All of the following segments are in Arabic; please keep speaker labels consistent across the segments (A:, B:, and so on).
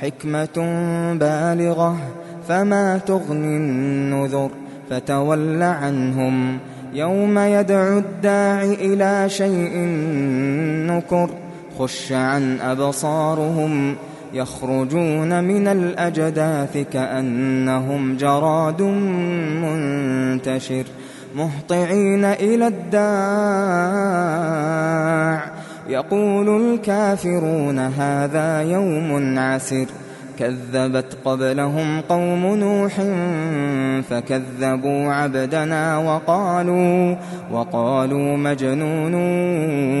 A: حكمة بالغة فما تغني النذر فتول عنهم. يوم يدعو الداع إلى شيء نكر خش عن أبصارهم يخرجون من الأجداث كأنهم جراد منتشر مهطعين إلى الداع يقول الكافرون هذا يوم عسر. كذبت قبلهم قوم نوح فكذبوا عبدنا وقالوا وقالوا مجنون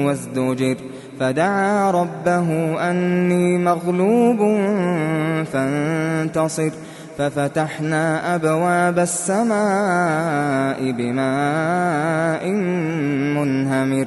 A: وازدجر. فدعا ربه أني مغلوب فانتصر. ففتحنا أبواب السماء بماء منهمر.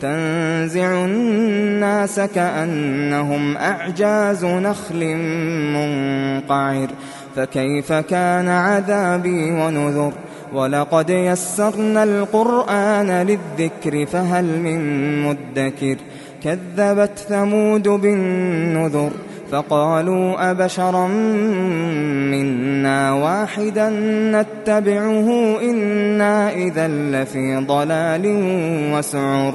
A: تنزع الناس كأنهم أعجاز نخل منقعر. فكيف كان عذابي ونذر؟ ولقد يسرنا القرآن للذكر فهل من مدكر؟ كذبت ثمود بالنذر فقالوا أبشرا منا واحدا نتبعه إنا إذا لفي ضلال وسعر.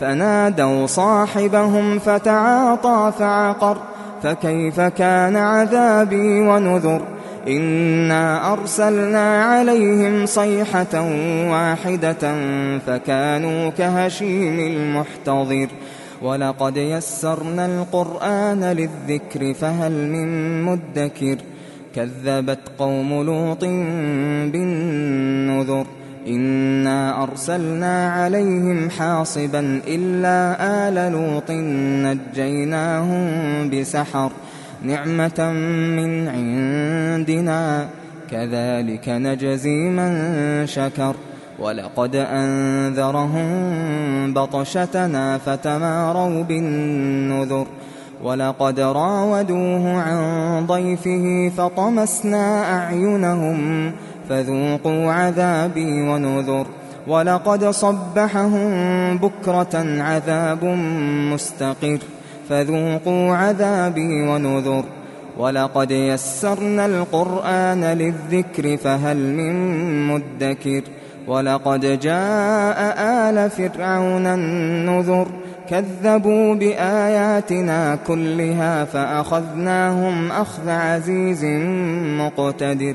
A: فنادوا صاحبهم فتعاطى فعقر فكيف كان عذابي ونذر إنا أرسلنا عليهم صيحة واحدة فكانوا كهشيم المحتضر ولقد يسرنا القرآن للذكر فهل من مدكر كذبت قوم لوط بالنذر إنا أرسلنا عليهم حاصبا إلا آل لوط نجيناهم بسحر نعمة من عندنا كذلك نجزي من شكر ولقد أنذرهم بطشتنا فتماروا بالنذر ولقد راودوه عن ضيفه فطمسنا أعينهم فذوقوا عذابي ونذر. ولقد صبحهم بكرة عذاب مستقر. فذوقوا عذابي ونذر. ولقد يسرنا القرآن للذكر فهل من مدكر. ولقد جاء آل فرعون النذر. كذبوا بآياتنا كلها فأخذناهم أخذ عزيز مقتدر.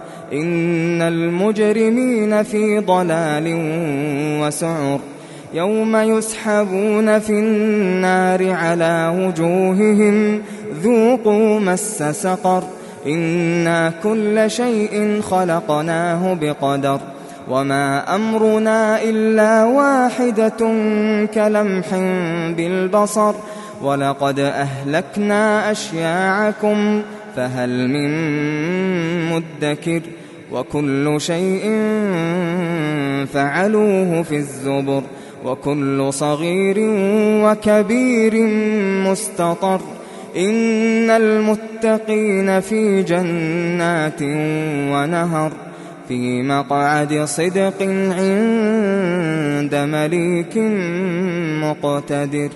A: إن المجرمين في ضلال وسعر يوم يسحبون في النار على وجوههم ذوقوا مس سقر إنا كل شيء خلقناه بقدر وما أمرنا إلا واحدة كلمح بالبصر ولقد أهلكنا أشياعكم فهل من مدكر وكل شيء فعلوه في الزبر وكل صغير وكبير مستطر إن المتقين في جنات ونهر في مقعد صدق عند مليك مقتدر